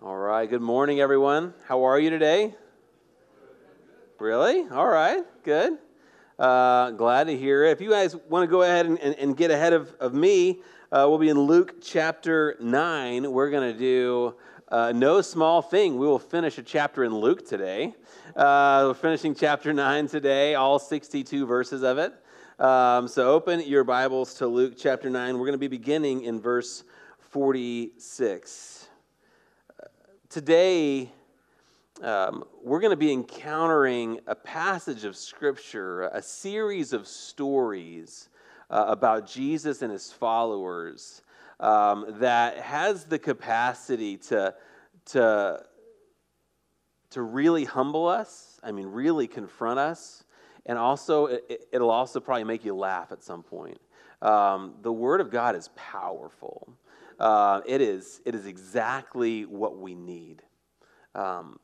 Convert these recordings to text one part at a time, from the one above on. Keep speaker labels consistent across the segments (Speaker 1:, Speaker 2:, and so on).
Speaker 1: All right. Good morning, everyone. How are you today? Really? All right. Good. Uh, glad to hear it. If you guys want to go ahead and, and, and get ahead of, of me, uh, we'll be in Luke chapter 9. We're going to do uh, no small thing. We will finish a chapter in Luke today. Uh, we're finishing chapter 9 today, all 62 verses of it. Um, so open your Bibles to Luke chapter 9. We're going to be beginning in verse 46. Today, um, we're going to be encountering a passage of Scripture, a series of stories uh, about Jesus and his followers um, that has the capacity to, to, to really humble us, I mean, really confront us, and also it, will also probably make you laugh at some point. Um, the Word of God is powerful. Uh, it is it is exactly what we need, um,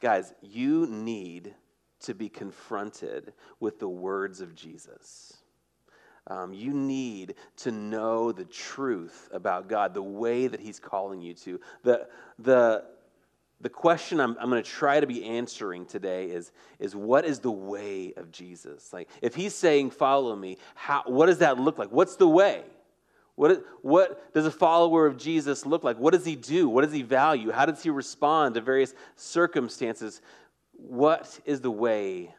Speaker 1: guys. You need to be confronted with the words of Jesus. Um, you need to know the truth about God, the way that He's calling you to. The, the, the question I'm, I'm going to try to be answering today is, is what is the way of Jesus? Like, if he's saying, follow me, how, what does that look like? What's the way? What, what does a follower of Jesus look like? What does he do? What does he value? How does he respond to various circumstances? What is the way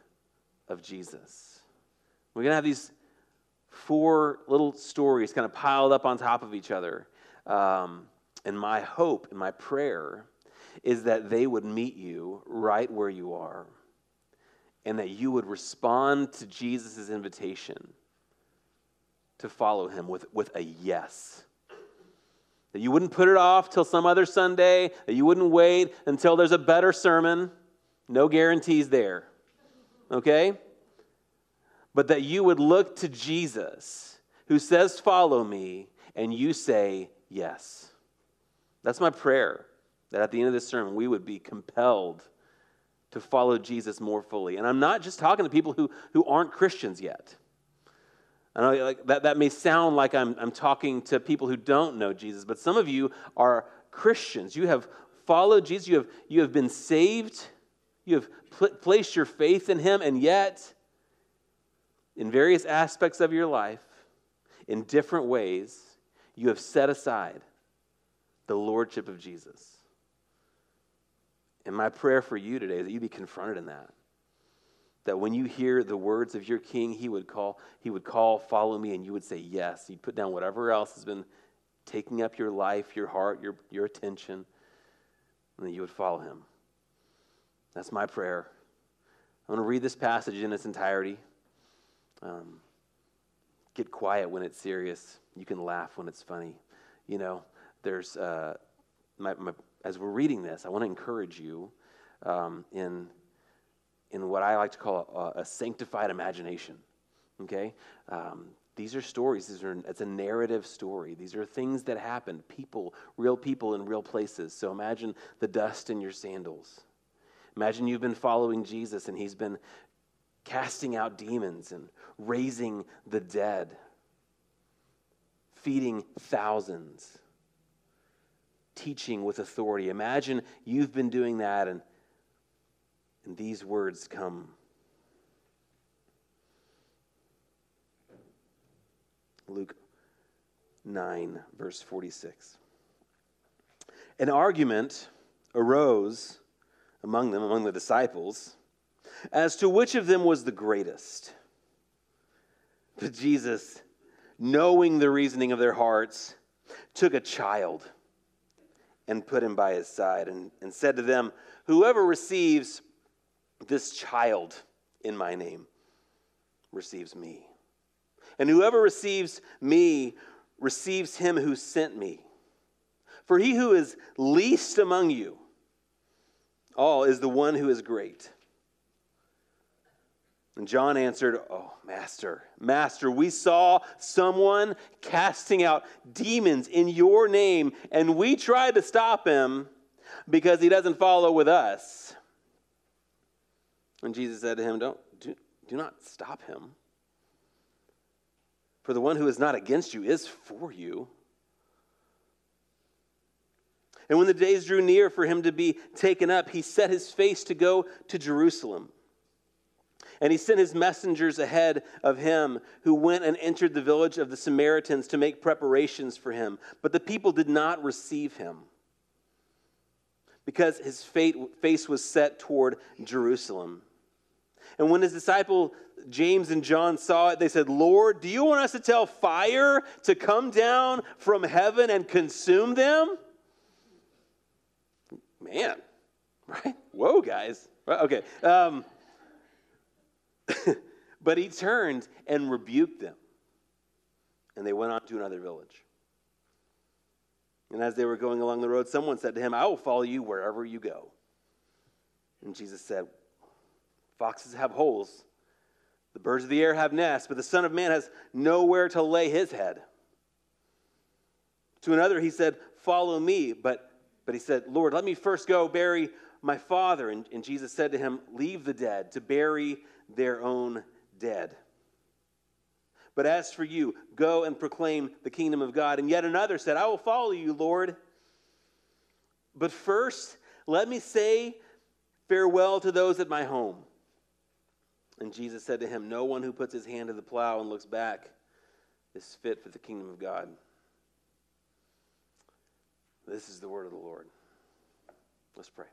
Speaker 1: of Jesus? We're going to have these four little stories kind of piled up on top of each other. Um, and my hope and my prayer is that they would meet you right where you are and that you would respond to Jesus' invitation to follow him with, with a yes. That you wouldn't put it off till some other Sunday, that you wouldn't wait until there's a better sermon. No guarantees there. Okay? But that you would look to Jesus, who says, Follow me, and you say, Yes. That's my prayer that at the end of this sermon, we would be compelled to follow Jesus more fully. And I'm not just talking to people who, who aren't Christians yet. I know that, that may sound like I'm, I'm talking to people who don't know Jesus, but some of you are Christians. You have followed Jesus, you have, you have been saved, you have pl- placed your faith in Him, and yet, in various aspects of your life, in different ways, you have set aside the Lordship of Jesus. And my prayer for you today is that you be confronted in that. That when you hear the words of your king, he would call, he would call, follow me, and you would say yes. You'd put down whatever else has been taking up your life, your heart, your, your attention, and that you would follow him. That's my prayer. I'm going to read this passage in its entirety. Um, get quiet when it's serious. You can laugh when it's funny. You know, there's uh, my, my as we're reading this, I want to encourage you um, in, in what I like to call a, a sanctified imagination. Okay? Um, these are stories. These are, it's a narrative story. These are things that happened, people, real people in real places. So imagine the dust in your sandals. Imagine you've been following Jesus and he's been casting out demons and raising the dead, feeding thousands teaching with authority. Imagine you've been doing that, and, and these words come. Luke 9, verse 46. An argument arose among them, among the disciples, as to which of them was the greatest. But Jesus, knowing the reasoning of their hearts, took a child and put him by his side and, and said to them, Whoever receives this child in my name receives me. And whoever receives me receives him who sent me. For he who is least among you all is the one who is great. And John answered, Oh, Master, Master, we saw someone casting out demons in your name, and we tried to stop him because he doesn't follow with us. And Jesus said to him, Don't do, do not stop him. For the one who is not against you is for you. And when the days drew near for him to be taken up, he set his face to go to Jerusalem. And he sent his messengers ahead of him, who went and entered the village of the Samaritans to make preparations for him. But the people did not receive him, because his fate, face was set toward Jerusalem. And when his disciple James and John saw it, they said, Lord, do you want us to tell fire to come down from heaven and consume them? Man, right? Whoa, guys. Okay. Um, but he turned and rebuked them, and they went on to another village. And as they were going along the road, someone said to him, I will follow you wherever you go. And Jesus said, Foxes have holes, the birds of the air have nests, but the Son of Man has nowhere to lay his head. To another, he said, Follow me. But, but he said, Lord, let me first go bury my father. And, and Jesus said to him, Leave the dead to bury their own dead. But as for you, go and proclaim the kingdom of God. And yet another said, I will follow you, Lord. But first, let me say farewell to those at my home. And Jesus said to him, No one who puts his hand to the plow and looks back is fit for the kingdom of God. This is the word of the Lord. Let's pray.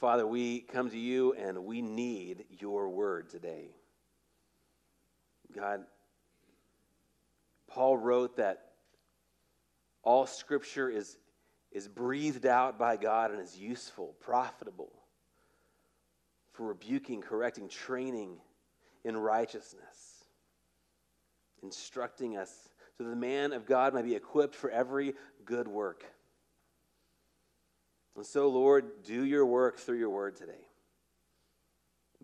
Speaker 1: Father, we come to you and we need your word today. God, Paul wrote that all scripture is, is breathed out by God and is useful, profitable for rebuking, correcting, training in righteousness, instructing us so that the man of God might be equipped for every good work. And so, Lord, do your work through your word today.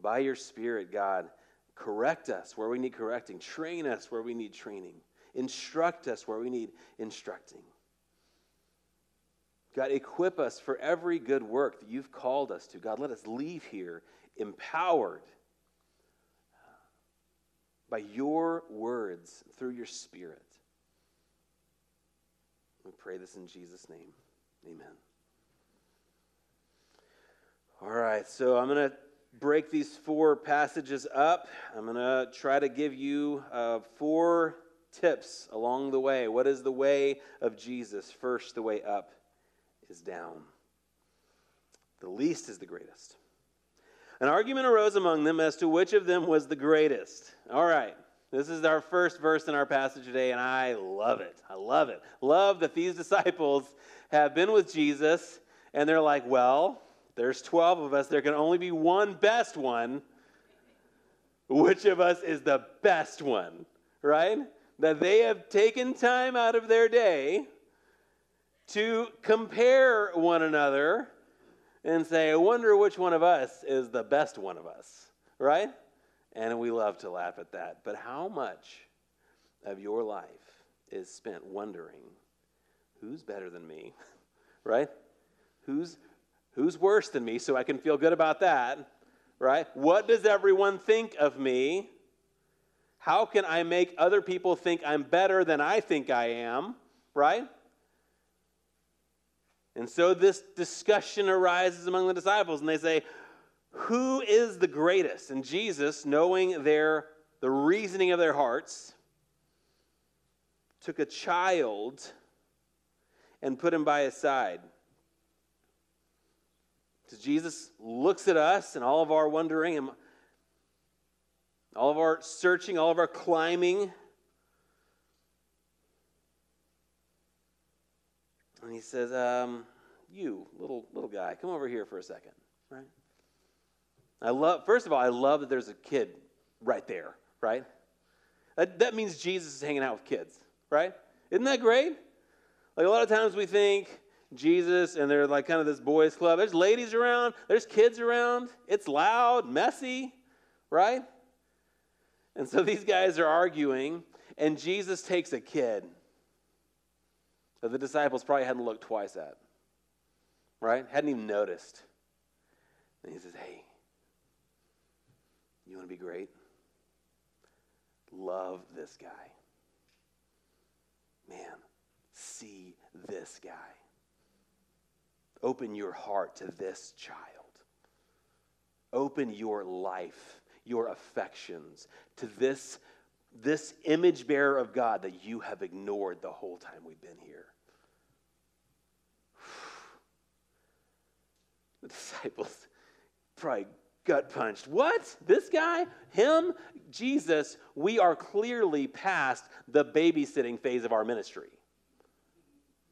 Speaker 1: By your Spirit, God, correct us where we need correcting, train us where we need training, instruct us where we need instructing. God, equip us for every good work that you've called us to. God, let us leave here empowered by your words through your Spirit. We pray this in Jesus' name. Amen. All right, so I'm going to break these four passages up. I'm going to try to give you uh, four tips along the way. What is the way of Jesus? First, the way up is down. The least is the greatest. An argument arose among them as to which of them was the greatest. All right, this is our first verse in our passage today, and I love it. I love it. Love that these disciples have been with Jesus, and they're like, well, there's 12 of us. There can only be one best one. Which of us is the best one? Right? That they have taken time out of their day to compare one another and say, I wonder which one of us is the best one of us. Right? And we love to laugh at that. But how much of your life is spent wondering who's better than me? right? Who's Who's worse than me so I can feel good about that? Right? What does everyone think of me? How can I make other people think I'm better than I think I am? Right? And so this discussion arises among the disciples, and they say, Who is the greatest? And Jesus, knowing their the reasoning of their hearts, took a child and put him by his side. So Jesus looks at us and all of our wondering and all of our searching, all of our climbing. And he says, um, You, little, little guy, come over here for a second. Right? I love, first of all, I love that there's a kid right there, right? That, that means Jesus is hanging out with kids, right? Isn't that great? Like a lot of times we think, Jesus and they're like kind of this boys' club. There's ladies around, there's kids around. It's loud, messy, right? And so these guys are arguing, and Jesus takes a kid that the disciples probably hadn't looked twice at, right? Hadn't even noticed. And he says, Hey, you want to be great? Love this guy. Man, see this guy. Open your heart to this child. Open your life, your affections to this, this image bearer of God that you have ignored the whole time we've been here. The disciples probably gut punched. What? This guy? Him? Jesus? We are clearly past the babysitting phase of our ministry.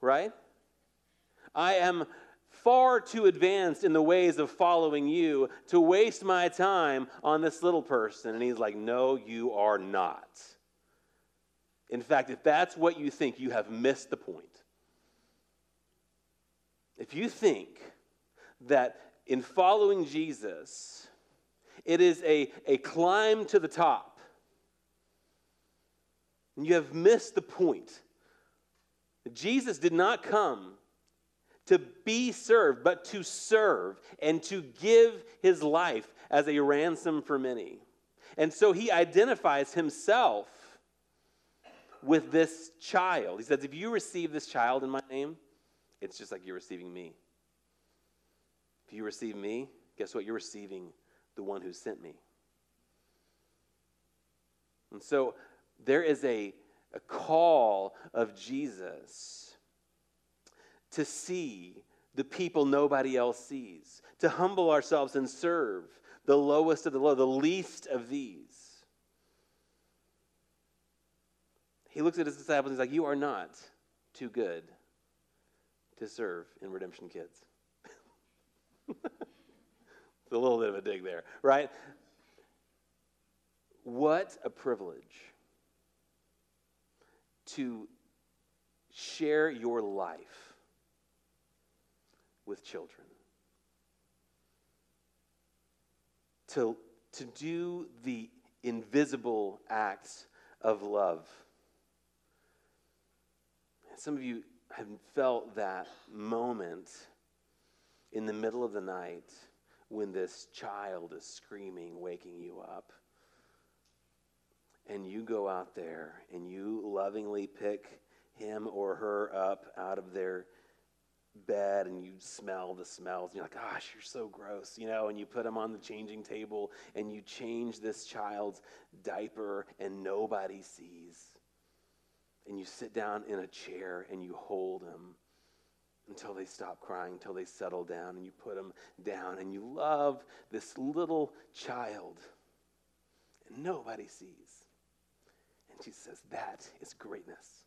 Speaker 1: Right? I am far too advanced in the ways of following you to waste my time on this little person. And he's like, No, you are not. In fact, if that's what you think, you have missed the point. If you think that in following Jesus, it is a, a climb to the top, and you have missed the point. Jesus did not come to be served, but to serve and to give his life as a ransom for many. And so he identifies himself with this child. He says, If you receive this child in my name, it's just like you're receiving me. If you receive me, guess what? You're receiving the one who sent me. And so there is a, a call of Jesus to see the people nobody else sees, to humble ourselves and serve the lowest of the low, the least of these. He looks at his disciples and he's like, You are not too good to serve in Redemption Kids. it's a little bit of a dig there, right? What a privilege to share your life with children. To, to do the invisible acts of love. Some of you have felt that moment in the middle of the night when this child is screaming, waking you up. And you go out there and you lovingly pick him or her up out of their bed and you smell the smells. And you're like gosh you're so gross you know and you put them on the changing table and you change this child's diaper and nobody sees. And you sit down in a chair and you hold him until they stop crying, until they settle down, and you put them down, and you love this little child, and nobody sees. And she says, That is greatness.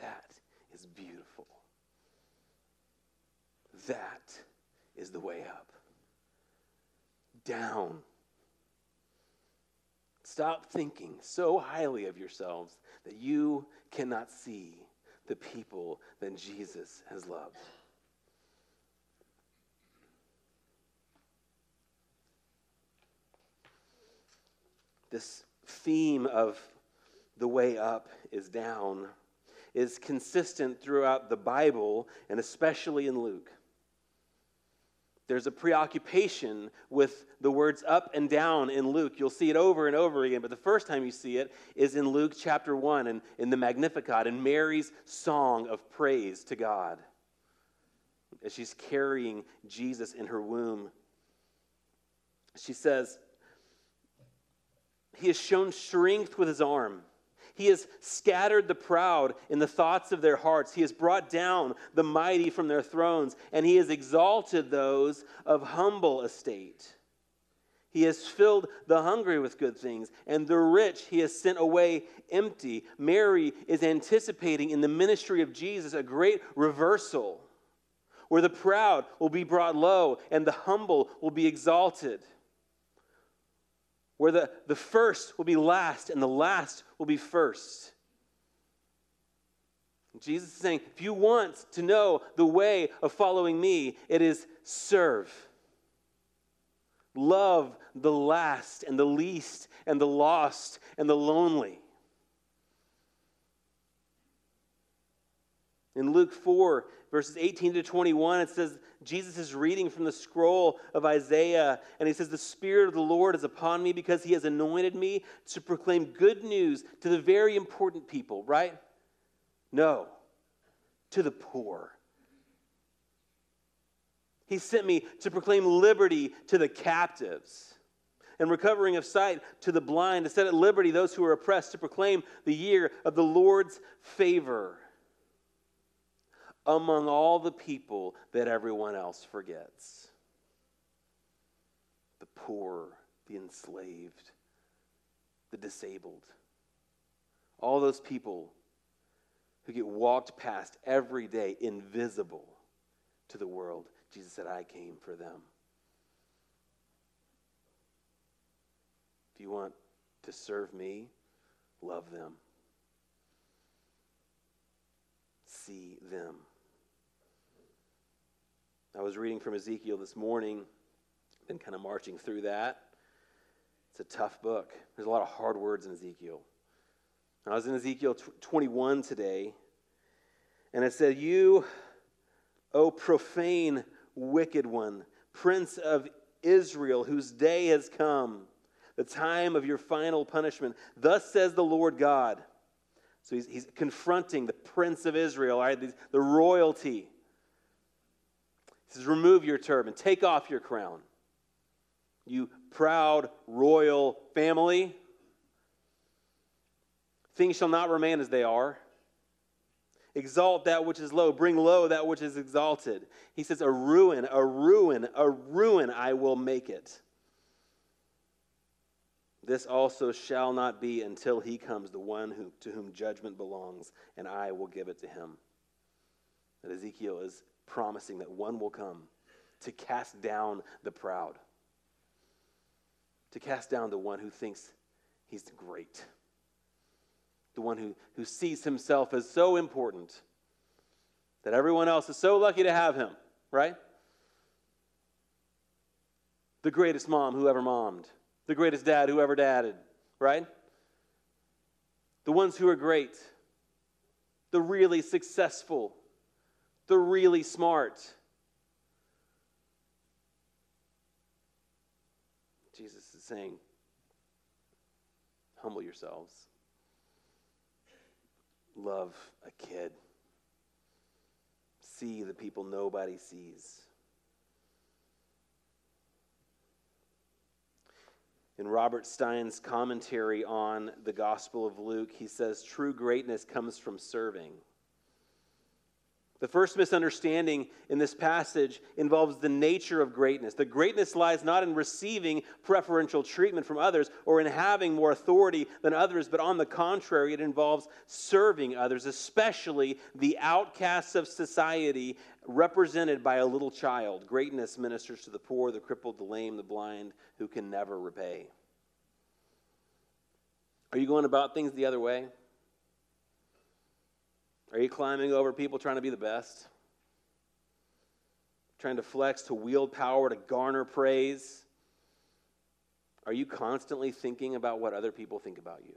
Speaker 1: That is beautiful. That is the way up. Down. Stop thinking so highly of yourselves that you cannot see the people that Jesus has loved. This theme of the way up is down is consistent throughout the Bible and especially in Luke. There's a preoccupation with the words up and down in Luke. You'll see it over and over again, but the first time you see it is in Luke chapter 1 and in the Magnificat, in Mary's song of praise to God as she's carrying Jesus in her womb. She says, He has shown strength with his arm. He has scattered the proud in the thoughts of their hearts. He has brought down the mighty from their thrones, and he has exalted those of humble estate. He has filled the hungry with good things, and the rich he has sent away empty. Mary is anticipating in the ministry of Jesus a great reversal where the proud will be brought low and the humble will be exalted where the, the first will be last and the last will be first. Jesus is saying, if you want to know the way of following me, it is serve. Love the last and the least and the lost and the lonely. In Luke 4, verses 18 to 21, it says, Jesus is reading from the scroll of Isaiah, and he says, The Spirit of the Lord is upon me because he has anointed me to proclaim good news to the very important people, right? No, to the poor. He sent me to proclaim liberty to the captives and recovering of sight to the blind, to set at liberty those who are oppressed, to proclaim the year of the Lord's favor among all the people that everyone else forgets the poor, the enslaved, the disabled. All those people who get walked past every day, invisible to the world. Jesus said, I came for them. If you want to serve me, love them. See them. I was reading from Ezekiel this morning, been kind of marching through that. It's a tough book. There's a lot of hard words in Ezekiel. I was in Ezekiel 21 today, and it said, You, O profane, wicked one, prince of Israel, whose day has come the time of your final punishment. Thus says the Lord God. So he's, he's confronting the prince of Israel, right? the, the royalty. He says, Remove your turban, take off your crown. You proud royal family. Things shall not remain as they are. Exalt that which is low, bring low that which is exalted. He says, A ruin, a ruin, a ruin I will make it. This also shall not be until he comes, the one who, to whom judgment belongs, and I will give it to him. That Ezekiel is promising that one will come to cast down the proud, to cast down the one who thinks he's great, the one who, who sees himself as so important that everyone else is so lucky to have him, right? The greatest mom who ever mommed the greatest dad who ever dadded, right? The ones who are great, the really successful, the really smart. Jesus is saying, humble yourselves. Love a kid. See the people nobody sees. In Robert Stein's commentary on the Gospel of Luke, he says, True greatness comes from serving. The first misunderstanding in this passage involves the nature of greatness. The greatness lies not in receiving preferential treatment from others or in having more authority than others, but on the contrary, it involves serving others, especially the outcasts of society represented by a little child. Greatness ministers to the poor, the crippled, the lame, the blind, who can never repay. Are you going about things the other way? Are you climbing over people trying to be the best? Trying to flex, to wield power, to garner praise? Are you constantly thinking about what other people think about you?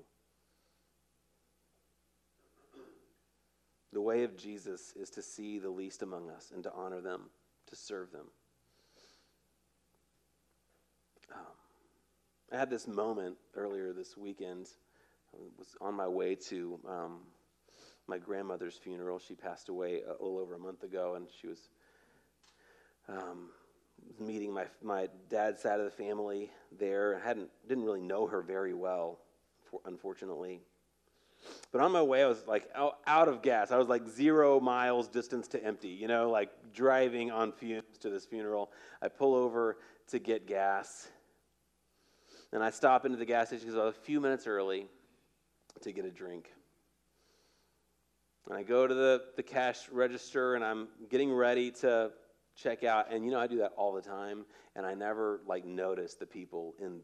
Speaker 1: The way of Jesus is to see the least among us and to honor them, to serve them. Um, I had this moment earlier this weekend. I was on my way to um, my grandmother's funeral. She passed away a little over a month ago, and she was um, meeting my my dad's side of the family there. I hadn't didn't really know her very well, for, unfortunately. But on my way, I was like out, out of gas. I was like zero miles distance to empty, you know, like driving on fumes to this funeral. I pull over to get gas. And I stop into the gas station because I was a few minutes early to get a drink. And I go to the, the cash register and I'm getting ready to check out. And you know, I do that all the time. And I never like notice the people in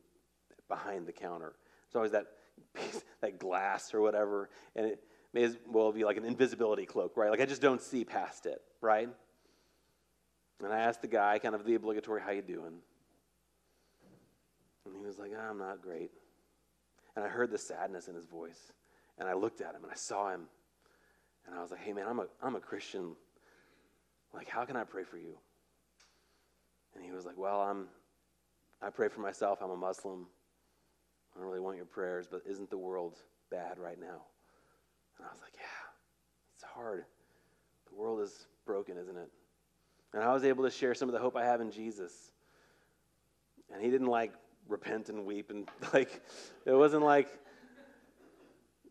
Speaker 1: behind the counter. It's always that piece, that glass or whatever, and it may as well be like an invisibility cloak, right? Like I just don't see past it, right? And I asked the guy, kind of the obligatory, "How you doing?" And he was like, oh, "I'm not great." And I heard the sadness in his voice, and I looked at him and I saw him, and I was like, "Hey, man, I'm a I'm a Christian. Like, how can I pray for you?" And he was like, "Well, I'm I pray for myself. I'm a Muslim." I don't really want your prayers, but isn't the world bad right now? And I was like, yeah, It's hard. The world is broken, isn't it? And I was able to share some of the hope I have in Jesus. And he didn't like repent and weep and like, it wasn't like,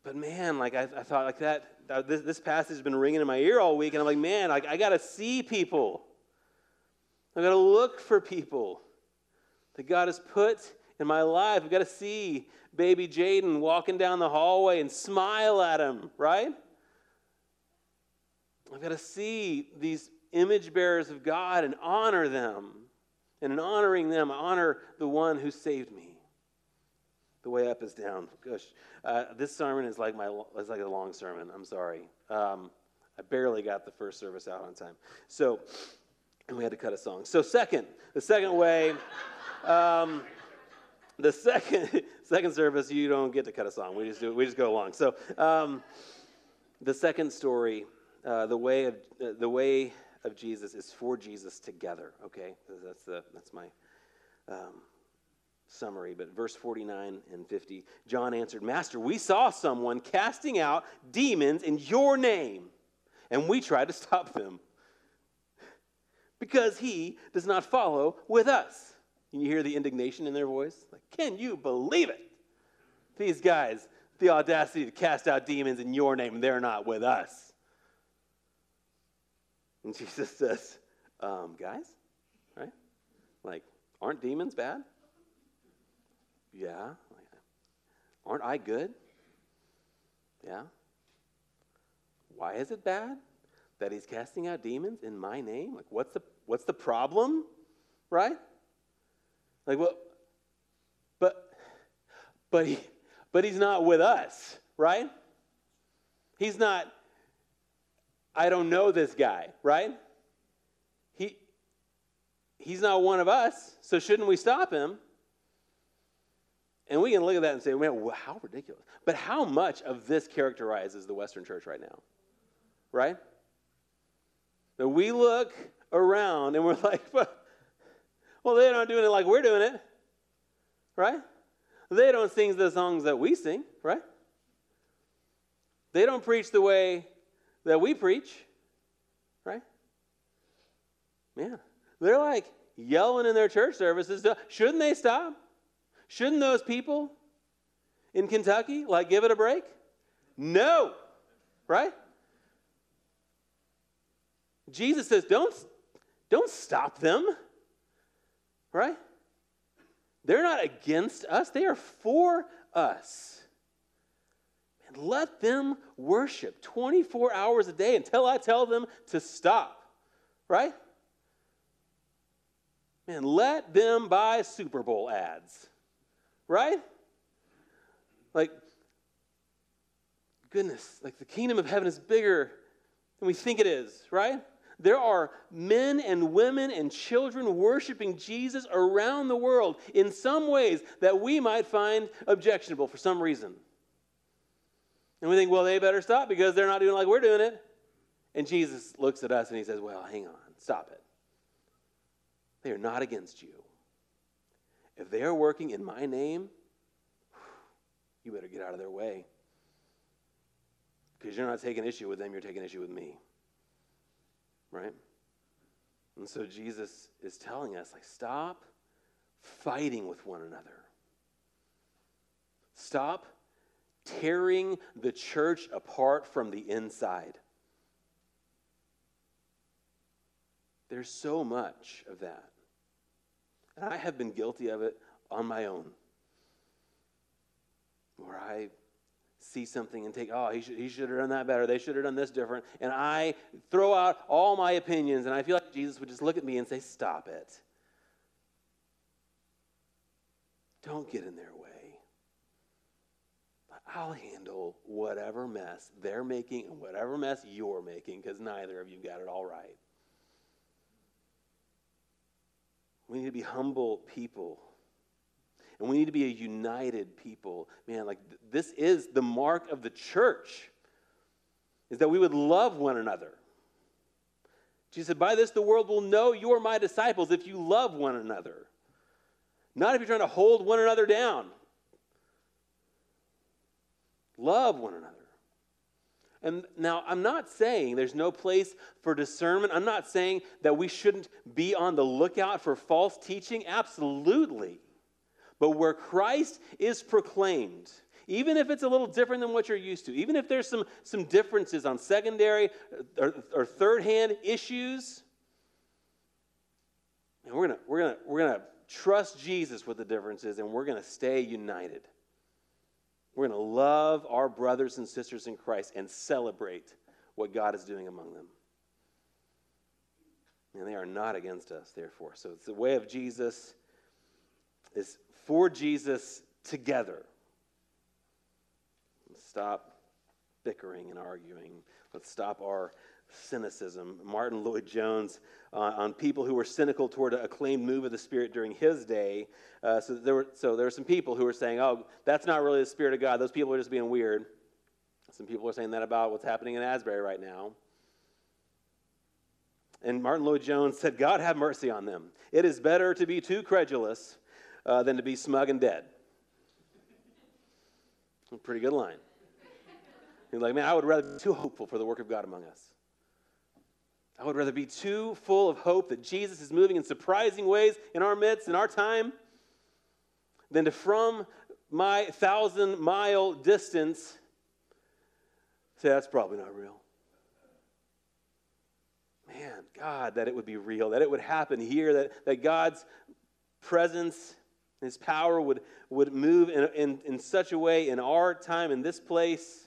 Speaker 1: but man, like I, I thought like that, that this, this passage has been ringing in my ear all week. And I'm like, man, like I got to see people. I got to look for people that God has put in my life. I've got to see baby Jaden walking down the hallway and smile at him, right? I've got to see these image bearers of God and honor them. And in honoring them, honor the one who saved me. The way up is down. Gosh, uh, this sermon is like my is like a long sermon. I'm sorry. Um, I barely got the first service out on time. So, and we had to cut a song. So, second, the second way. Um, the second second service, you don't get to cut a song. We just do we just go along. So, um, the second story, uh, the way of uh, the way of Jesus is for Jesus together. Okay, that's the that's my um, summary. But verse forty nine and fifty, John answered, "Master, we saw someone casting out demons in your name, and we tried to stop them." Because he does not follow with us. Can you hear the indignation in their voice? Like, can you believe it? These guys, the audacity to cast out demons in your name, and they're not with us. And Jesus says, um, guys, right? Like, aren't demons bad? Yeah. Aren't I good? Yeah. Why is it bad that he's casting out demons in my name? Like, what's the, what's the problem? Right? Like, well, but, but, he, but he's not with us, right? He's not, I don't know this guy, right? He, he's not one of us, so shouldn't we stop him? And we can look at that and say, man, well, how ridiculous. But how much of this characterizes the Western church right now? Right? That we look around and we're like, well, they're not doing it like we're doing it, right? They don't sing the songs that we sing, right? They don't preach the way that we preach, right? Yeah. They're like yelling in their church services. Shouldn't they stop? Shouldn't those people in Kentucky like give it a break? No, right? Jesus says, don't, don't stop them. Right? They're not against us, they are for us. And let them worship 24 hours a day until I tell them to stop. Right? Man, let them buy Super Bowl ads. Right? Like, goodness, like the kingdom of heaven is bigger than we think it is, right? There are men and women and children worshiping Jesus around the world in some ways that we might find objectionable for some reason. And we think, well, they better stop because they're not doing like we're doing it. And Jesus looks at us and he says, well, hang on, stop it. They are not against you. If they are working in my name, you better get out of their way. Because you're not taking issue with them, you're taking issue with me right? And so Jesus is telling us, like, stop fighting with one another. Stop tearing the church apart from the inside. There's so much of that. And I have been guilty of it on my own, where I see something and take, oh, he should, he should have done that better. They should have done this different. And I throw out all my opinions, and I feel like Jesus would just look at me and say, stop it. Don't get in their way. I'll handle whatever mess they're making and whatever mess you're making because neither of you got it all right. We need to be humble people and we need to be a united people. Man, like th- this is the mark of the church, is that we would love one another. Jesus said, By this the world will know you're my disciples if you love one another. Not if you're trying to hold one another down. Love one another. And now, I'm not saying there's no place for discernment. I'm not saying that we shouldn't be on the lookout for false teaching. Absolutely. But where Christ is proclaimed, even if it's a little different than what you're used to, even if there's some, some differences on secondary uh, or, or third hand issues, and we're gonna, we're gonna, we're gonna trust Jesus with the differences and we're gonna stay united. We're going to love our brothers and sisters in Christ and celebrate what God is doing among them. And they are not against us, therefore. So it's the way of Jesus is for Jesus together. Stop bickering and arguing. Let's stop our cynicism. Martyn Lloyd-Jones uh, on people who were cynical toward a claimed move of the Spirit during his day. Uh, so, there were, so there were some people who were saying, oh, that's not really the Spirit of God. Those people are just being weird. Some people are saying that about what's happening in Asbury right now. And Martyn Lloyd-Jones said, God have mercy on them. It is better to be too credulous uh, than to be smug and dead. A pretty good line. He's like, man, I would rather be too hopeful for the work of God among us. I would rather be too full of hope that Jesus is moving in surprising ways in our midst, in our time, than to, from my thousand mile distance, say, that's probably not real. Man, God, that it would be real, that it would happen here, that, that God's presence, His power would, would move in, in, in such a way in our time, in this place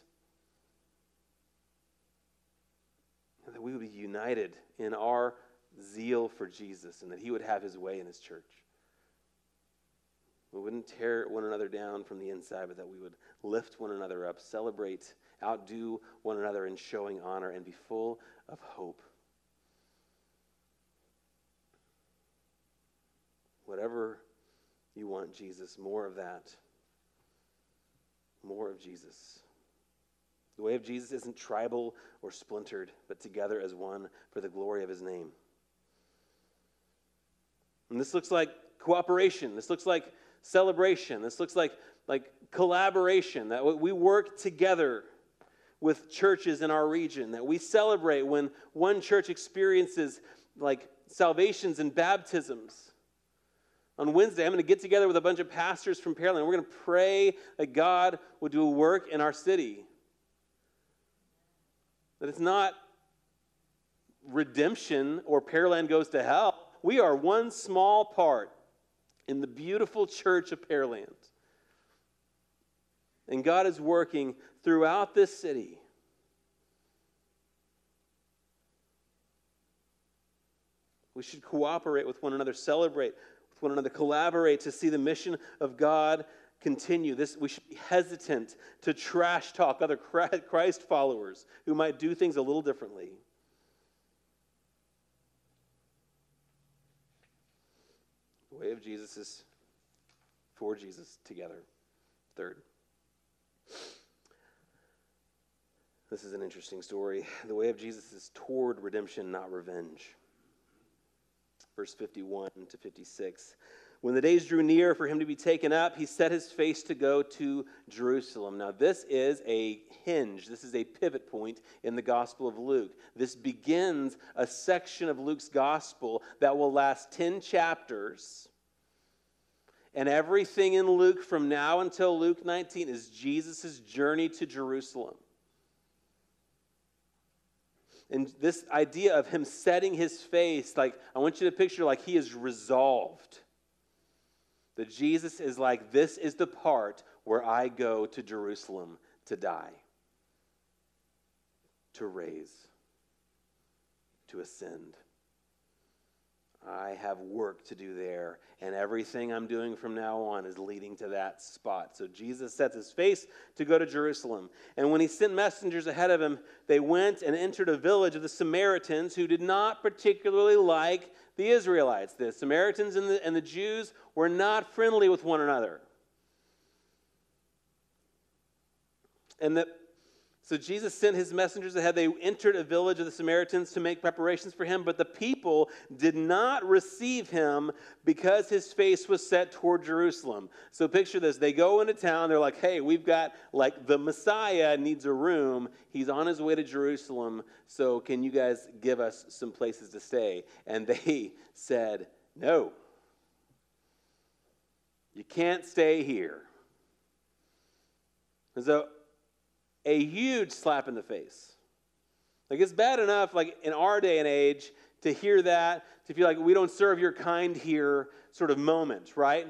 Speaker 1: that we would be united in our zeal for Jesus and that He would have His way in His church. We wouldn't tear one another down from the inside, but that we would lift one another up, celebrate, outdo one another in showing honor, and be full of hope. Whatever you want, Jesus, more of that. More of Jesus. The way of Jesus isn't tribal or splintered, but together as one for the glory of his name. And this looks like cooperation. This looks like celebration. This looks like, like collaboration, that we work together with churches in our region, that we celebrate when one church experiences like salvations and baptisms. On Wednesday, I'm going to get together with a bunch of pastors from Pearland. We're going to pray that God would do a work in our city. That it's not redemption or Pearland goes to hell. We are one small part in the beautiful church of Pearland. And God is working throughout this city. We should cooperate with one another, celebrate with one another, collaborate to see the mission of God continue. This, we should be hesitant to trash talk other Christ followers who might do things a little differently. The way of Jesus is for Jesus together. Third. This is an interesting story. The way of Jesus is toward redemption, not revenge. Verse 51 to 56. When the days drew near for him to be taken up, he set his face to go to Jerusalem. Now, this is a hinge, this is a pivot point in the Gospel of Luke. This begins a section of Luke's Gospel that will last 10 chapters. And everything in Luke from now until Luke 19 is Jesus' journey to Jerusalem. And this idea of him setting his face, like, I want you to picture like he is resolved that Jesus is like, this is the part where I go to Jerusalem to die, to raise, to ascend. I have work to do there, and everything I'm doing from now on is leading to that spot. So Jesus sets his face to go to Jerusalem. And when he sent messengers ahead of him, they went and entered a village of the Samaritans who did not particularly like the Israelites. The Samaritans and the, and the Jews were not friendly with one another. And the So Jesus sent his messengers ahead. They entered a village of the Samaritans to make preparations for him, but the people did not receive him because his face was set toward Jerusalem. So picture this. They go into town. They're like, hey, we've got, like, the Messiah needs a room. He's on his way to Jerusalem. So can you guys give us some places to stay? And they said, no. You can't stay here. And so a huge slap in the face. Like it's bad enough, like in our day and age, to hear that, to feel like we don't serve your kind here sort of moment, right?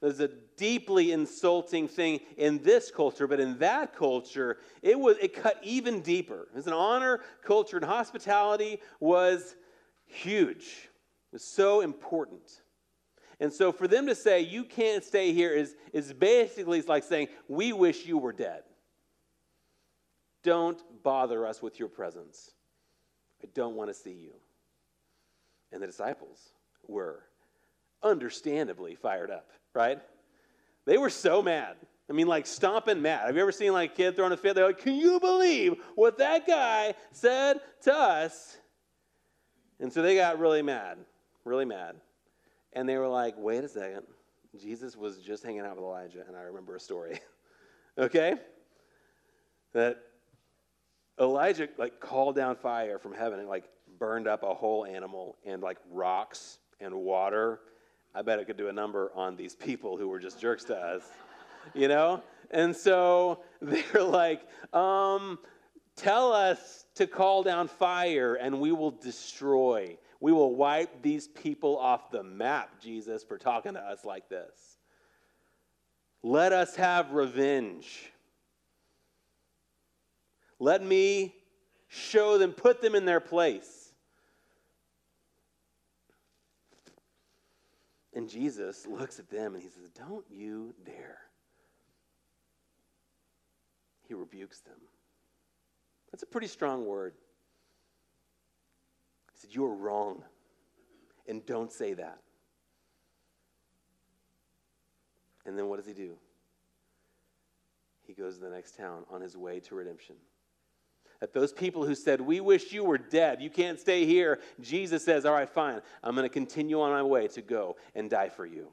Speaker 1: There's a deeply insulting thing in this culture, but in that culture, it was it cut even deeper. As an honor culture and hospitality was huge. It was so important. And so for them to say you can't stay here is, is basically it's like saying, we wish you were dead. Don't bother us with your presence. I don't want to see you. And the disciples were understandably fired up, right? They were so mad. I mean, like stomping mad. Have you ever seen like a kid throwing a fit? They're like, can you believe what that guy said to us? And so they got really mad, really mad. And they were like, wait a second. Jesus was just hanging out with Elijah, and I remember a story. okay? That Elijah like called down fire from heaven and like burned up a whole animal and like rocks and water. I bet it could do a number on these people who were just jerks to us, you know? And so they're like, um, tell us to call down fire and we will destroy. We will wipe these people off the map, Jesus, for talking to us like this. Let us have revenge. Let me show them, put them in their place. And Jesus looks at them and he says, Don't you dare. He rebukes them. That's a pretty strong word. He said, You're wrong. And don't say that. And then what does he do? He goes to the next town on his way to redemption that those people who said, We wish you were dead, you can't stay here, Jesus says, All right, fine, I'm going to continue on my way to go and die for you.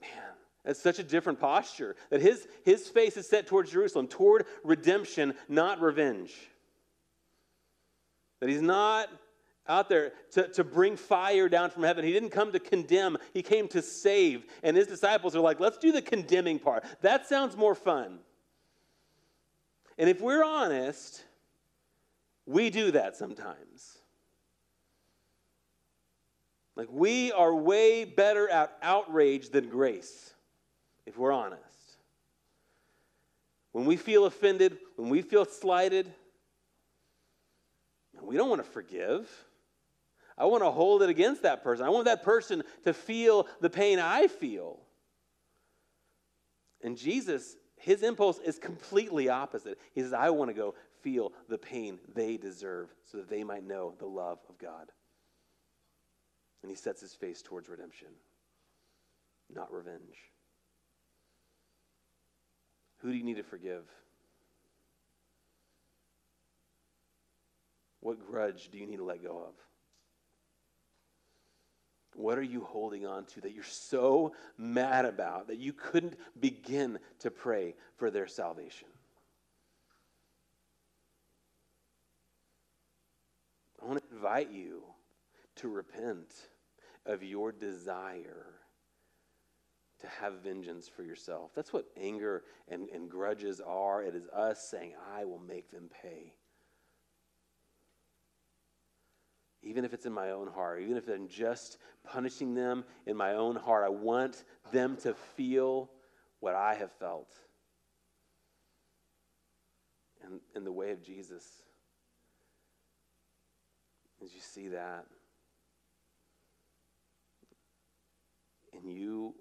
Speaker 1: Man, that's such a different posture. That his, his face is set towards Jerusalem, toward redemption, not revenge. That he's not out there to, to bring fire down from heaven. He didn't come to condemn, he came to save. And his disciples are like, let's do the condemning part. That sounds more fun. And if we're honest, we do that sometimes. Like, we are way better at outrage than grace, if we're honest. When we feel offended, when we feel slighted, we don't want to forgive. I want to hold it against that person. I want that person to feel the pain I feel. And Jesus his impulse is completely opposite. He says, I want to go feel the pain they deserve so that they might know the love of God. And he sets his face towards redemption, not revenge. Who do you need to forgive? What grudge do you need to let go of? What are you holding on to that you're so mad about that you couldn't begin to pray for their salvation? I want to invite you to repent of your desire to have vengeance for yourself. That's what anger and, and grudges are. It is us saying, I will make them pay. Even if it's in my own heart, even if I'm just punishing them in my own heart, I want them to feel what I have felt. And in the way of Jesus, as you see that, and you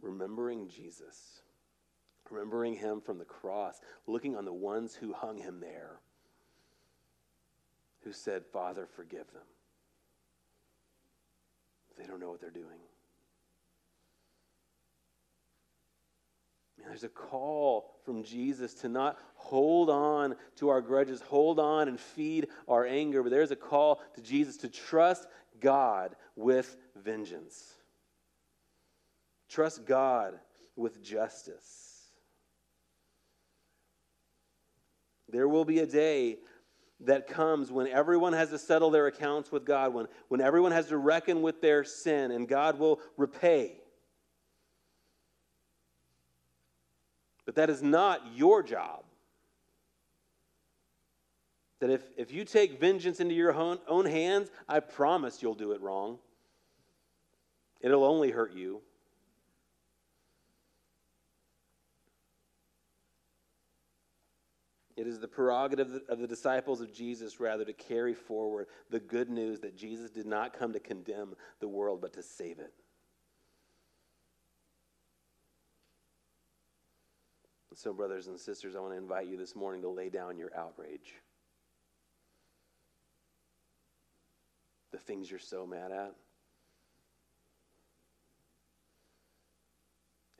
Speaker 1: remembering Jesus, remembering him from the cross, looking on the ones who hung him there who said, Father, forgive them. They don't know what they're doing. There's a call from Jesus to not hold on to our grudges, hold on and feed our anger, but there's a call to Jesus to trust God with vengeance. Trust God with justice. There will be a day that comes when everyone has to settle their accounts with God, when, when everyone has to reckon with their sin, and God will repay. But that is not your job. That if, if you take vengeance into your own, own hands, I promise you'll do it wrong. It'll only hurt you. It is the prerogative of the disciples of Jesus, rather, to carry forward the good news that Jesus did not come to condemn the world, but to save it. So, brothers and sisters, I want to invite you this morning to lay down your outrage. The things you're so mad at.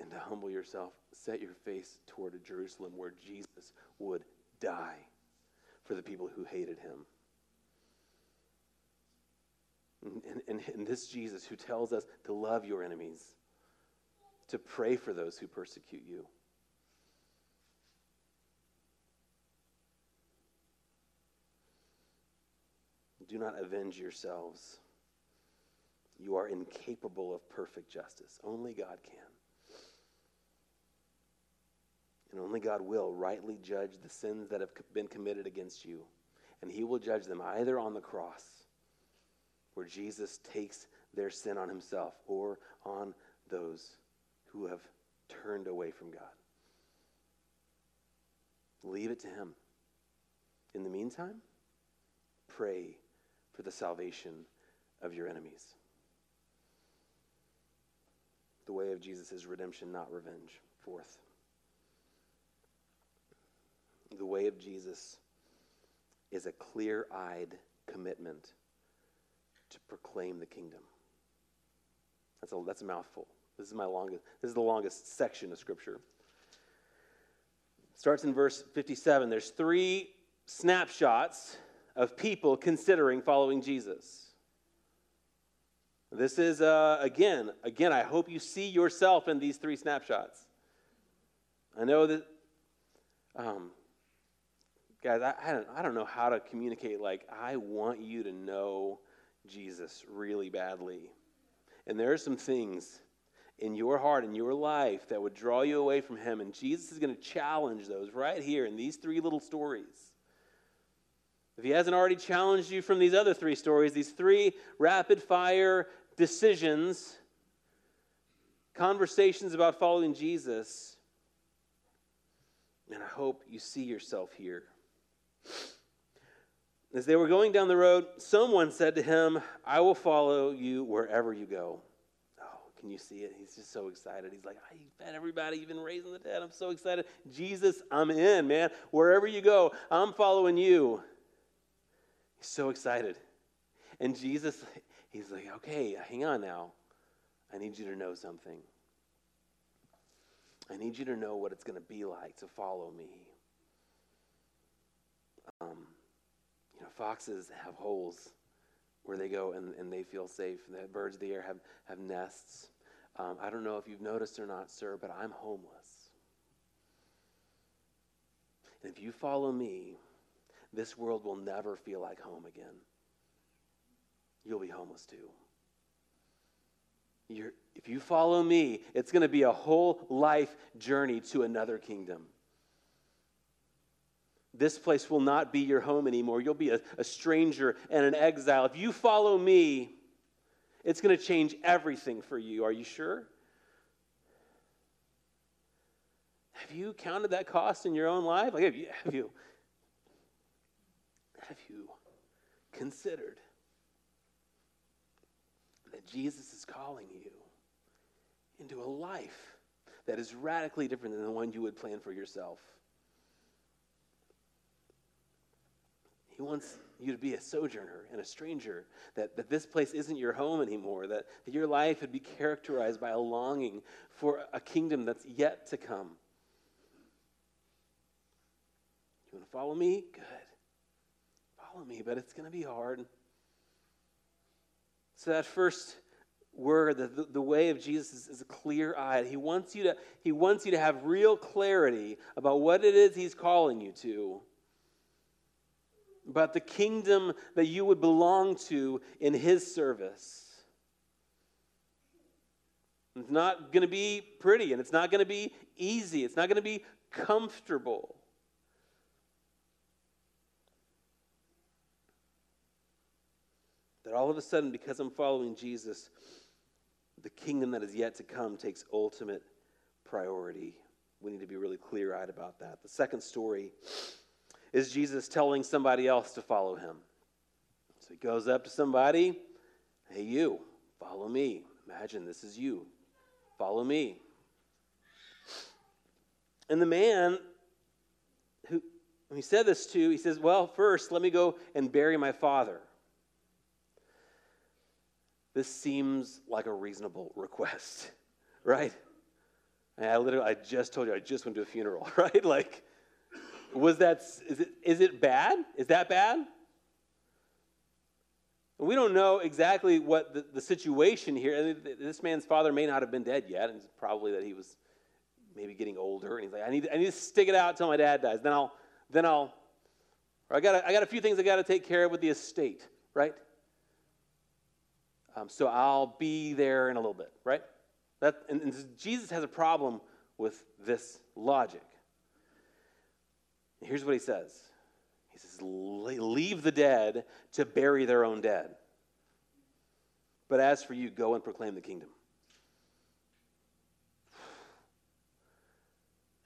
Speaker 1: And to humble yourself, set your face toward a Jerusalem where Jesus would die for the people who hated him. And, and, and, this Jesus who tells us to love your enemies, to pray for those who persecute you. Do not avenge yourselves. You are incapable of perfect justice. Only God can. And only God will rightly judge the sins that have been committed against you. And He will judge them either on the cross, where Jesus takes their sin on Himself, or on those who have turned away from God. Leave it to Him. In the meantime, pray for the salvation of your enemies. The way of Jesus is redemption, not revenge. Fourth, the way of Jesus is a clear eyed commitment to proclaim the kingdom. That's a, that's a mouthful. This is my longest, this is the longest section of Scripture. It starts in verse 57. There's three snapshots of people considering following Jesus. This is, uh, again, again, I hope you see yourself in these three snapshots. I know that um, guys, I, I, don't, know how to communicate. Like, I want you to know Jesus really badly. And there are some things in your heart, in your life, that would draw you away from Him. And Jesus is going to challenge those right here in these three little stories. If He hasn't already challenged you from these other three stories, these three rapid fire decisions, conversations about following Jesus, and I hope you see yourself here. As they were going down the road, someone said to him, I will follow you wherever you go. Oh, can you see it? He's just so excited. He's like, I fed everybody, even raising the dead. I'm so excited. Jesus, I'm in, man. Wherever you go, I'm following you. He's so excited. And Jesus, he's like, okay, hang on now. I need you to know something. I need you to know what it's going to be like to follow me. Um, you know, foxes have holes where they go and, and they feel safe. The birds of the air have, have nests. Um, I don't know if you've noticed or not, sir, but I'm homeless. And if you follow me, this world will never feel like home again. You'll be homeless too. You're, if you follow me, it's going to be a whole life journey to another kingdom. This place will not be your home anymore. You'll be a, a stranger and an exile. If you follow me, it's going to change everything for you. Are you sure? Have you counted that cost in your own life? Like, have you, have you, have you considered that Jesus is calling you into a life that is radically different than the one you would plan for yourself? He wants you to be a sojourner and a stranger, that, that this place isn't your home anymore, that, that your life would be characterized by a longing for a kingdom that's yet to come. You want to follow me? Good. Follow me, but it's going to be hard. So that first word, the, the, way of Jesus is, is clear eyed. He wants you to he wants you to have real clarity about what it is he's calling you to. About the kingdom that you would belong to in his service. It's not going to be pretty and it's not going to be easy. It's not going to be comfortable. That all of a sudden, because I'm following Jesus, the kingdom that is yet to come takes ultimate priority. We need to be really clear eyed about that. The second story is Jesus telling somebody else to follow him. So he goes up to somebody, hey, you, follow me. Imagine this is you. Follow me. And the man who, he said this to, he says, Well, first, let me go and bury my father. This seems like a reasonable request, right? I literally, I just told you, I just went to a funeral, right? Like, was that, is it, is it bad? Is that bad? We don't know exactly what the, the situation here. This man's father may not have been dead yet, and it's probably that he was maybe getting older, and he's like, I need, I need to stick it out until my dad dies. Then I'll, then I'll, I got, I got a few things I got to take care of with the estate, right? Um, so I'll be there in a little bit, right? That, and, and Jesus has a problem with this logic. Here's what he says He says, Leave the dead to bury their own dead. But as for you, go and proclaim the kingdom.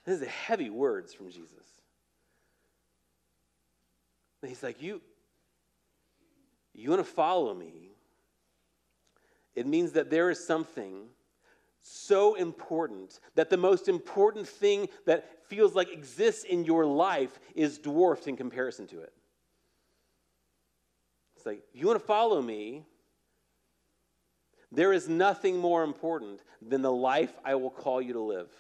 Speaker 1: This is heavy words from Jesus. And he's like, You, you want to follow me? It means that there is something so important that the most important thing that feels like exists in your life is dwarfed in comparison to it. It's like, you want to follow me, there is nothing more important than the life I will call you to live.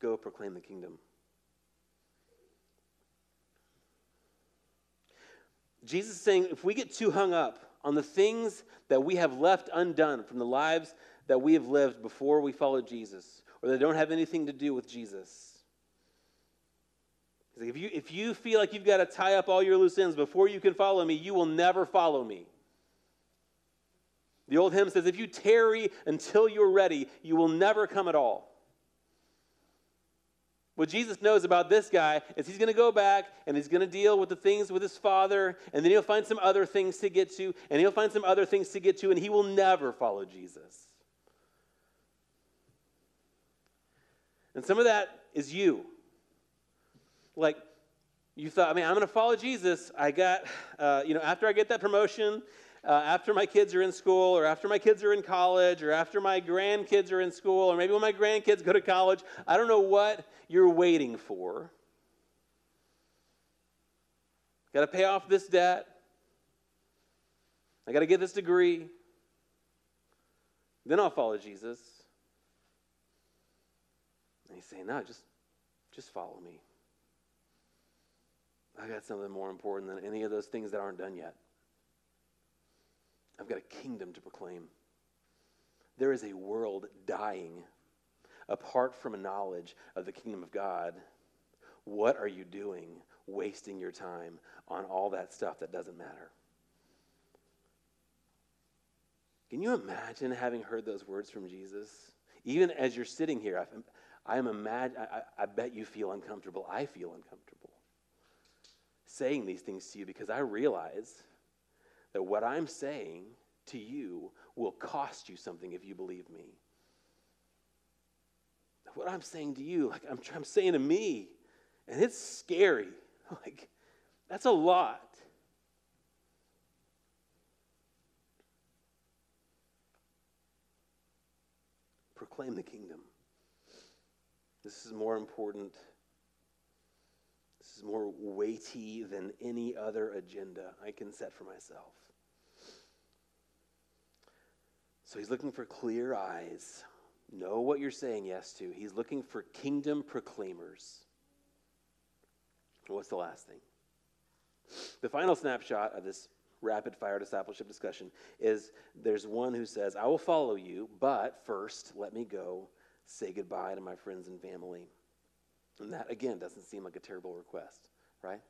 Speaker 1: Go proclaim the kingdom. Jesus is saying if we get too hung up on the things that we have left undone from the lives that we have lived before we followed Jesus, or that don't have anything to do with Jesus. If you, if you feel like you've got to tie up all your loose ends before you can follow me, you will never follow me. The old hymn says, If you tarry until you're ready, you will never come at all. What Jesus knows about this guy is he's going to go back and he's going to deal with the things with his father, and then he'll find some other things to get to, and he'll find some other things to get to, and he will never follow Jesus. And some of that is you. Like, you thought, I mean, I'm going to follow Jesus. I got, uh, you know, after I get that promotion, uh, after my kids are in school, or after my kids are in college, or after my grandkids are in school, or maybe when my grandkids go to college. I don't know what you're waiting for. Got to pay off this debt. I got to get this degree. Then I'll follow Jesus. And he's saying, No, just, just follow me. I got something more important than any of those things that aren't done yet. I've got a kingdom to proclaim. There is a world dying apart from a knowledge of the kingdom of God. What are you doing wasting your time on all that stuff that doesn't matter? Can you imagine having heard those words from Jesus? Even as you're sitting here, I, am imagine, I, I bet you feel uncomfortable. I feel uncomfortable saying these things to you because I realize that what I'm saying to you will cost you something if you believe me. What I'm saying to you, like I'm, I'm saying to me, and it's scary. Like, that's a lot. Proclaim the kingdom. This is more important is more weighty than any other agenda I can set for myself. So he's looking for clear eyes. Know what you're saying yes to. He's looking for kingdom proclaimers. What's the last thing? The final snapshot of this rapid fire discipleship discussion is there's one who says, I will follow you, but first let me go say goodbye to my friends and family. And that, again, doesn't seem like a terrible request, right?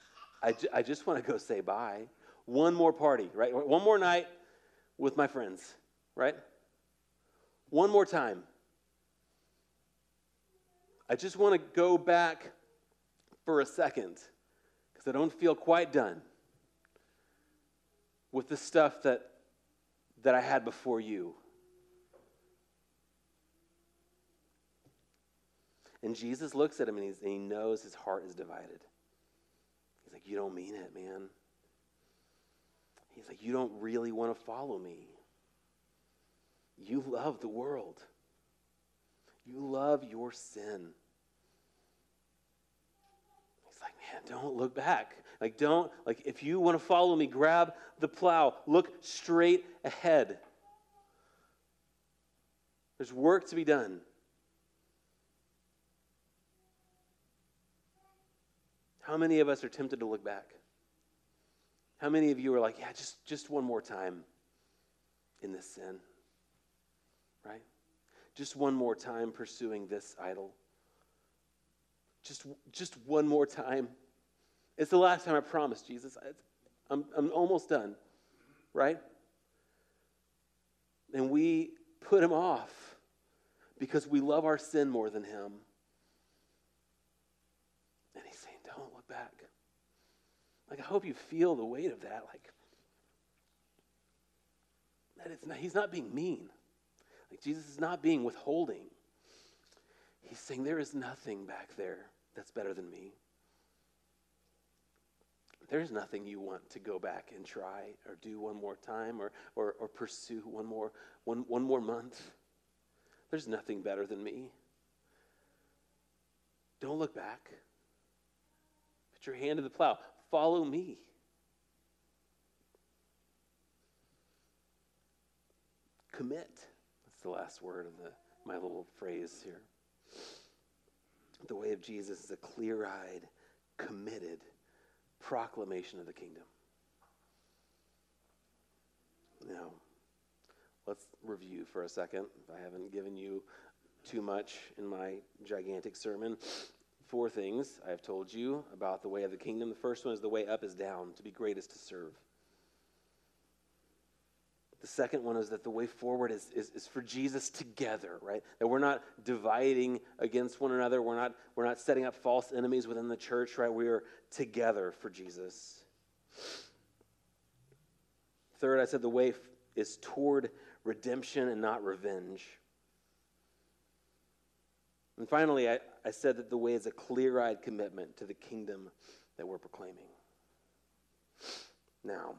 Speaker 1: I, ju- I just want to go say bye. One more party, right? One more night with my friends, right? One more time. I just want to go back for a second because I don't feel quite done with the stuff that, that I had before you. And Jesus looks at him and, and, he knows his heart is divided. He's like, You don't mean it, man. He's like, You don't really want to follow me. You love the world, you love your sin. He's like, Man, don't look back. Like, don't, like, if you want to follow me, grab the plow, look straight ahead. There's work to be done. How many of us are tempted to look back? How many of you are like, yeah, just, just one more time in this sin? Right? Just one more time pursuing this idol. Just, just one more time. It's the last time I promise, Jesus. I'm, I'm almost done, right? And we put him off because we love our sin more than him. And he's saying, don't look back. Like, I hope you feel the weight of that. Like, that it's not, he's not being mean. Like, Jesus is not being withholding. He's saying, there is nothing back there that's better than me there's nothing you want to go back and try or do one more time or, or, or pursue one more, one, one more month. There's nothing better than me. Don't look back. Your hand to the plow. Follow me. Commit. That's the last word of the, my little phrase here. The way of Jesus is a clear eyed, committed, proclamation of the kingdom. Now, let's review for a second. If I haven't given you too much in my gigantic sermon. Four things I have told you about the way of the kingdom. The first one is the way up is down. To be great is to serve. The second one is that the way forward is, is, is, for Jesus together, right? That we're not dividing against one another. We're not, we're not setting up false enemies within the church, right? We are together for Jesus. Third, I said the way is toward redemption and not revenge. And finally, I, I said that the way is a clear eyed commitment to the kingdom that we're proclaiming. Now,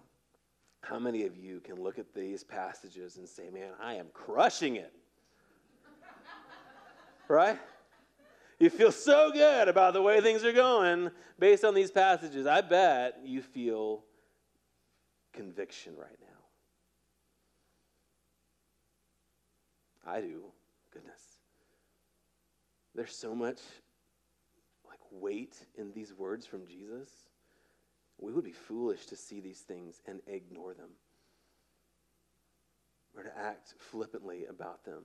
Speaker 1: how many of you can look at these passages and say, man, I am crushing it? right? You feel so good about the way things are going based on these passages. I bet you feel conviction right now. I do. There's so much like weight in these words from Jesus we would be foolish to see these things and ignore them or to act flippantly about them.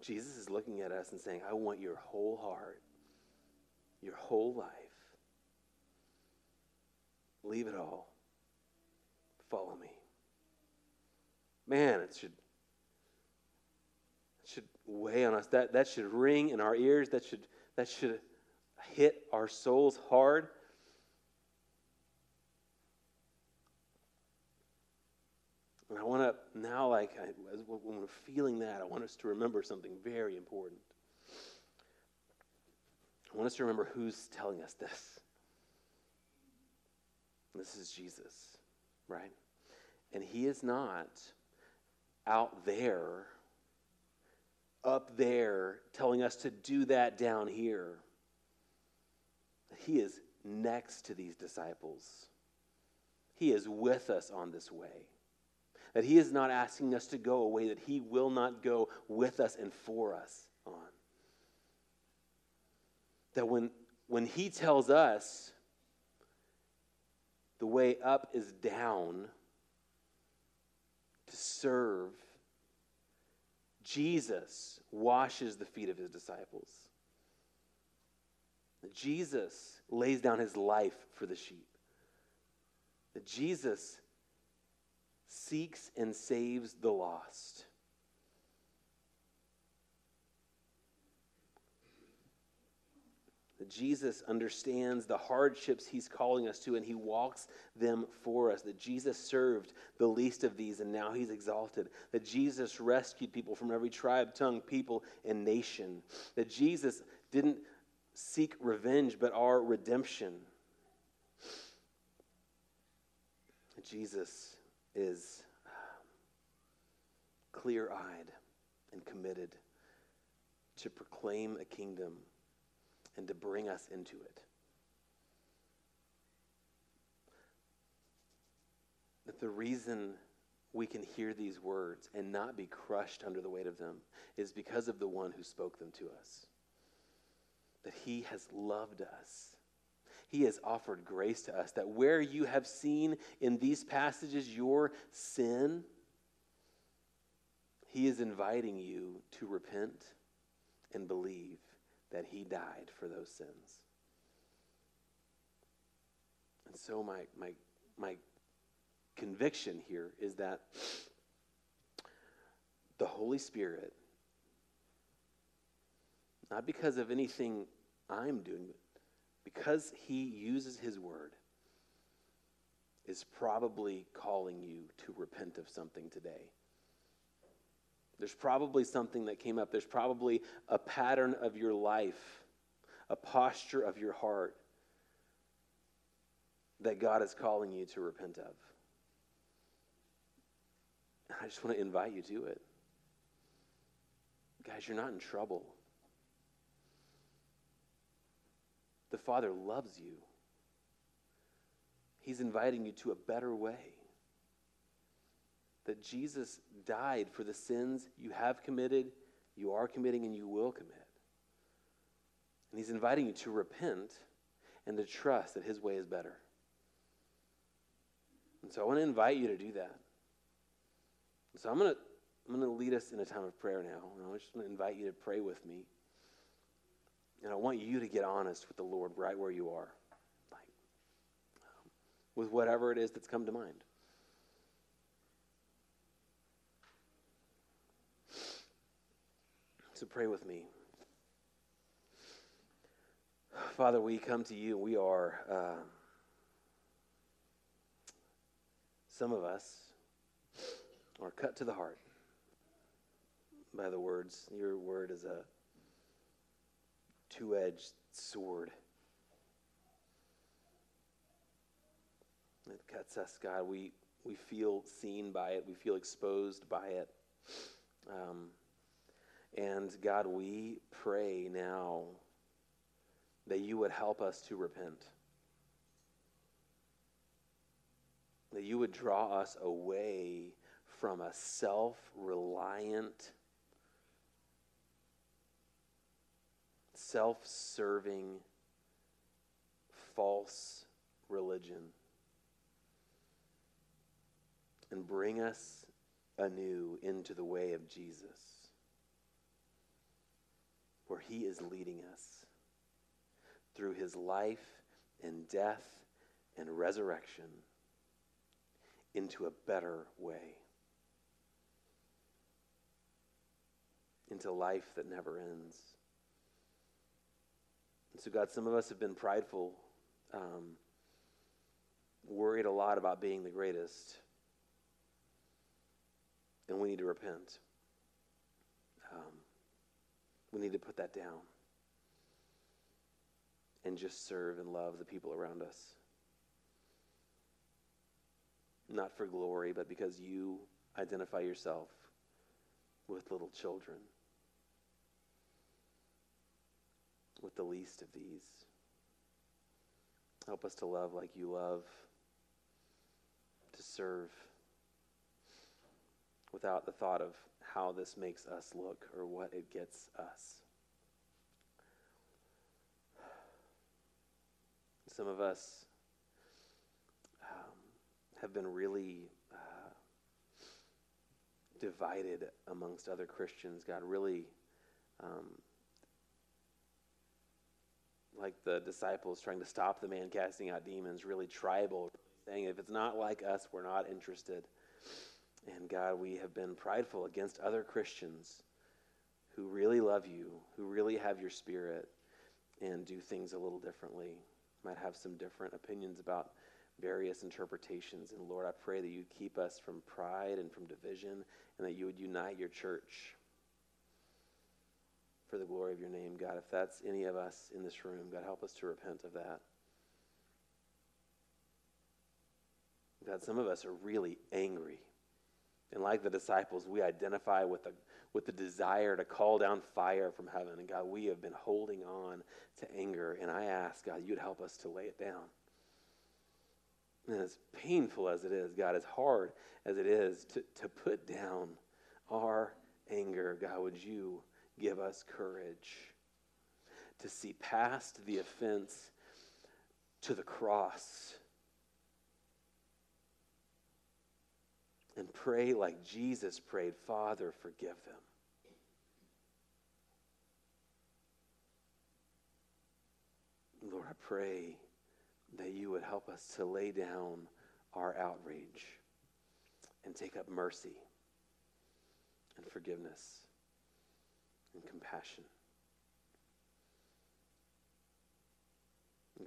Speaker 1: Jesus is looking at us and saying, I want your whole heart, your whole life. Leave it all. Follow me. Man, it should weigh on us. That, that should ring in our ears. That should, that should hit our souls hard. And I want to now, like, I, when we're feeling that, I want us to remember something very important. I want us to remember who's telling us this. This is Jesus, right? And he is not out there, up there, telling us to do that down here. He is next to these disciples, he is with us on this way that He is not asking us to go away, that He will not go with us and for us on. That when, when He tells us The way up is down to serve. Jesus washes the feet of his disciples. That Jesus lays down his life for the sheep. That Jesus seeks and saves the lost. That Jesus understands the hardships he's calling us to and he walks them for us. That Jesus served the least of these and now he's exalted. That Jesus rescued people from every tribe, tongue, people, and nation. That Jesus didn't seek revenge but our redemption. Jesus is um, clear eyed and committed to proclaim a kingdom and to bring us into it. That the reason we can hear these words and not be crushed under the weight of them is because of the one who spoke them to us. That he has loved us. He has offered grace to us. That where you have seen in these passages your sin, he is inviting you to repent and believe that he died for those sins. And so my my my conviction here is that the Holy Spirit not because of anything I'm doing, because he uses his word is probably calling you to repent of something today. There's probably something that came up. There's probably a pattern of your life, a posture of your heart that God is calling you to repent of. I just want to invite you to it. Guys, you're not in trouble. The Father loves you. He's inviting you to a better way that Jesus died for the sins you have committed, you are committing, and you will commit. And he's inviting you to repent and to trust that his way is better. And so I want to invite you to do that. So I'm going to I'm going to lead us in a time of prayer now. And I just want to invite you to pray with me. And I want you to get honest with the Lord right where you are, like, um, with whatever it is that's come to mind. So pray with me. Father, we come to you we are, uh, some of us are cut to the heart by the words. Your word is a two edged sword. It cuts us, God. We, we feel seen by it, we feel exposed by it. Um, and God, we pray now that you would help us to repent. That you would draw us away from a self reliant, self serving, false religion and bring us anew into the way of Jesus where He is leading us through His life and death and resurrection into a better way, into life that never ends. And so, God, some of us have been prideful, um, worried a lot about being the greatest, and we need to repent. We need to put that down and just serve and love the people around us. Not for glory, but because you identify yourself with little children, with the least of these. Help us to love like you love, to serve without the thought of how this makes us look or what it gets us. Some of us, um, have been really uh, divided amongst other Christians. God, really, um, like the disciples trying to stop the man casting out demons, really tribal, saying, if it's not like us, we're not interested. And God, we have been prideful against other Christians who really love you, who really have your spirit, and do things a little differently. Might have some different opinions about various interpretations. And Lord, I pray that you keep us from pride and from division, and that you would unite your church for the glory of your name. God, if that's any of us in this room, God, help us to repent of that. God, some of us are really angry. And like the disciples, we identify with the, with the desire to call down fire from heaven. And God, we have been holding on to anger. And I ask, God, you'd help us to lay it down. And as painful as it is, God, as hard as it is to, to put down our anger, God, would you give us courage to see past the offense to the cross and pray like Jesus prayed Father, forgive them. Lord, I pray that you would help us to lay down our outrage and take up mercy and forgiveness and compassion.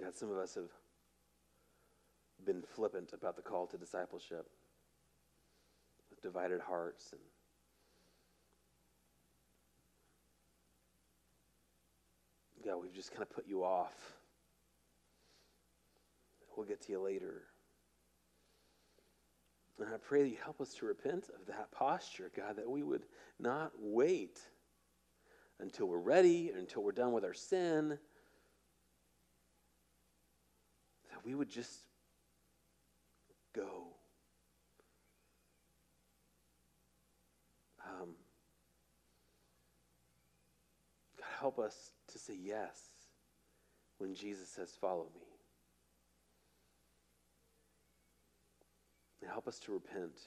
Speaker 1: God, some of us have been flippant about the call to discipleship divided hearts and God, we've just kind of put you off. We'll get to you later. And I pray that you help us to repent of that posture, God, that we would not wait until we're ready, until we're done with our sin, that we would just go. Um, God, help us to say yes when Jesus says, Follow me. And help us to repent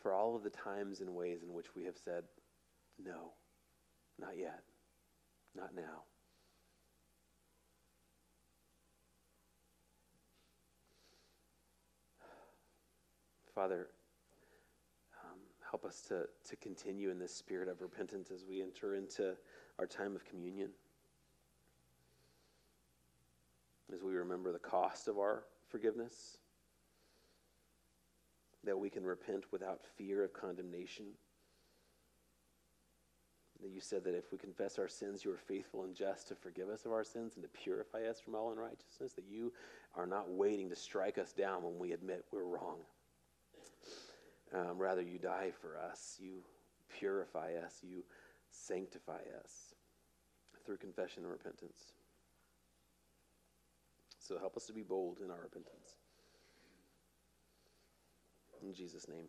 Speaker 1: for all of the times and ways in which we have said, No, not yet, not now. Father, um, help us to, to continue in this spirit of repentance as we enter into our time of communion. As we remember the cost of our forgiveness, that we can repent without fear of condemnation. That you said that if we confess our sins, you are faithful and just to forgive us of our sins and to purify us from all unrighteousness. That you are not waiting to strike us down when we admit we're wrong. Um, rather, you die for us, you purify us, you sanctify us through confession and repentance. So help us to be bold in our repentance. In Jesus' name,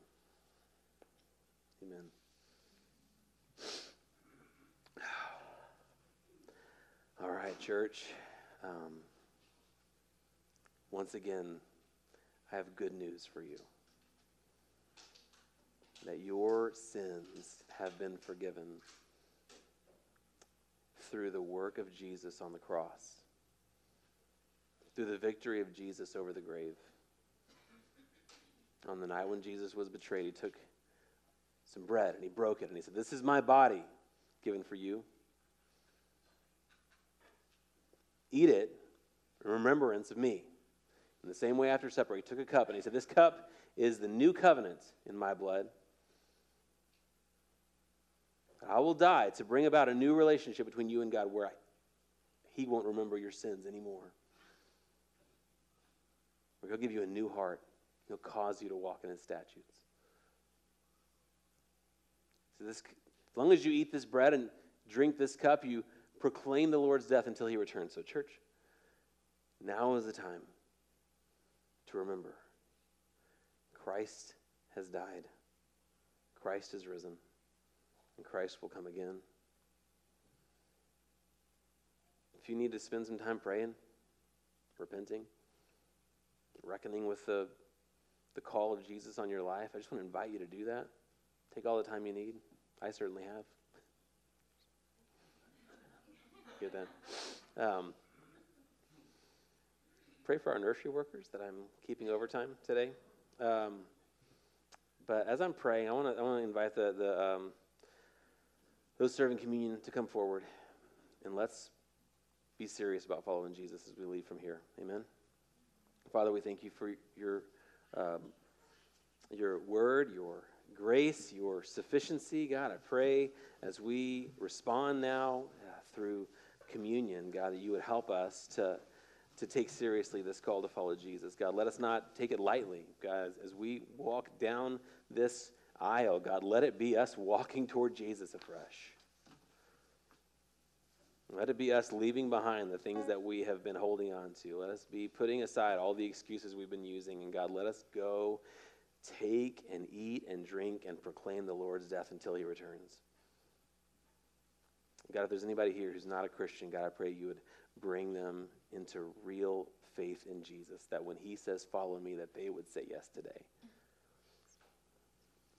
Speaker 1: amen. All right, church. Um, once again, I have good news for you that your sins have been forgiven through the work of Jesus on the cross, through the victory of Jesus over the grave. On the night when Jesus was betrayed, he took some bread and he broke it and he said, This is my body given for you. Eat it in remembrance of me. In the same way, after supper, he took a cup and he said, This cup is the new covenant in my blood. I will die to bring about a new relationship between you and God where I, He won't remember your sins anymore. He'll give you a new heart, He'll cause you to walk in His statutes. So, this, as long as you eat this bread and drink this cup, you proclaim the Lord's death until He returns. So, church, now is the time to remember Christ has died, Christ has risen and Christ will come again. If you need to spend some time praying, repenting, reckoning with the the call of Jesus on your life, I just want to invite you to do that. Take all the time you need. I certainly have. Get that. Um, pray for our nursery workers that I'm keeping overtime today. Um, but as I'm praying, I want to I want to invite the the um, those serving communion to come forward, and let's be serious about following Jesus as we leave from here. Amen. Father, we thank you for your um, your word, your grace, your sufficiency. God, I pray as we respond now uh, through communion, God, that you would help us to to take seriously this call to follow Jesus. God, let us not take it lightly. God, as we walk down this aisle, God, let it be us walking toward Jesus afresh. Let it be us leaving behind the things that we have been holding on to. Let us be putting aside all the excuses we've been using. And God, let us go take and eat and drink and proclaim the Lord's death until he returns. God, if there's anybody here who's not a Christian, God, I pray you would bring them into real faith in Jesus, that when he says, Follow me, that they would say yes today.